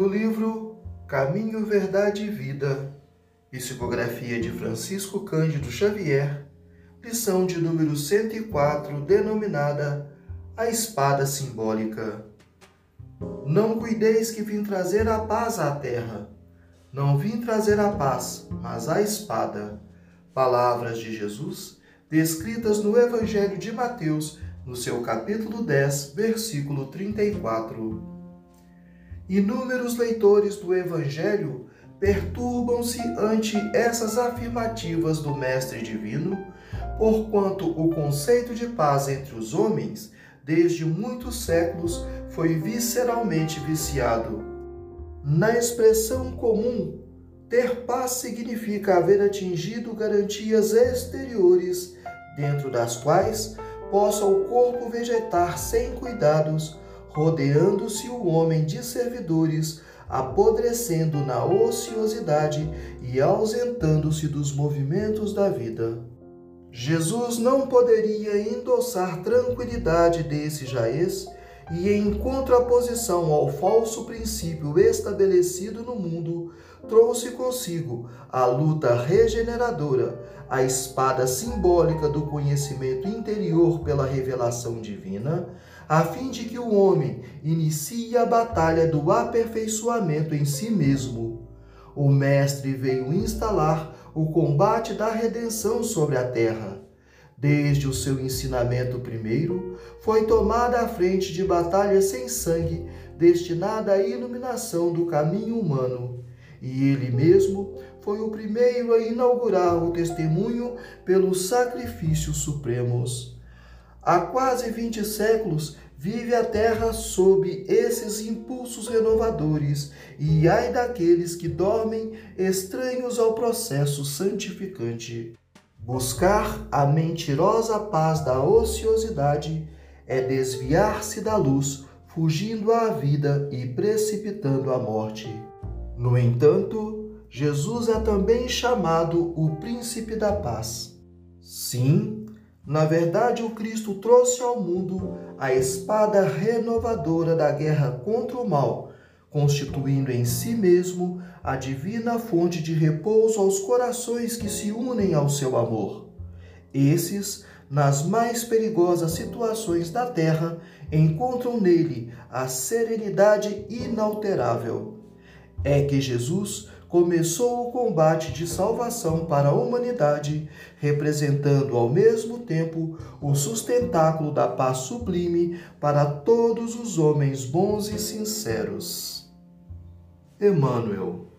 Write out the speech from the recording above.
do livro Caminho, Verdade e Vida, psicografia de Francisco Cândido Xavier, lição de número 104, denominada A Espada Simbólica. Não cuideis que vim trazer a paz à terra. Não vim trazer a paz, mas a espada. Palavras de Jesus, descritas no Evangelho de Mateus, no seu capítulo 10, versículo 34. Inúmeros leitores do Evangelho perturbam-se ante essas afirmativas do Mestre Divino, porquanto o conceito de paz entre os homens, desde muitos séculos, foi visceralmente viciado. Na expressão comum, ter paz significa haver atingido garantias exteriores, dentro das quais possa o corpo vegetar sem cuidados, rodeando-se o homem de servidores, apodrecendo na ociosidade e ausentando-se dos movimentos da vida. Jesus não poderia endossar tranquilidade desse jaez e, em contraposição ao falso princípio estabelecido no mundo, trouxe consigo a luta regeneradora, a espada simbólica do conhecimento interior pela revelação divina, a fim de que o homem inicie a batalha do aperfeiçoamento em si mesmo. O Mestre veio instalar o combate da redenção sobre a terra. Desde o seu ensinamento primeiro, foi tomada a frente de batalha sem sangue, destinada à iluminação do caminho humano e ele mesmo foi o primeiro a inaugurar o testemunho pelos sacrifícios supremos. Há quase vinte séculos vive a terra sob esses impulsos renovadores, e ai daqueles que dormem estranhos ao processo santificante. Buscar a mentirosa paz da ociosidade é desviar-se da luz, fugindo à vida e precipitando a morte. No entanto, Jesus é também chamado o Príncipe da Paz. Sim, na verdade, o Cristo trouxe ao mundo a espada renovadora da guerra contra o mal, constituindo em si mesmo a divina fonte de repouso aos corações que se unem ao seu amor. Esses, nas mais perigosas situações da terra, encontram nele a serenidade inalterável é que Jesus começou o combate de salvação para a humanidade, representando ao mesmo tempo o sustentáculo da paz sublime para todos os homens bons e sinceros. Emmanuel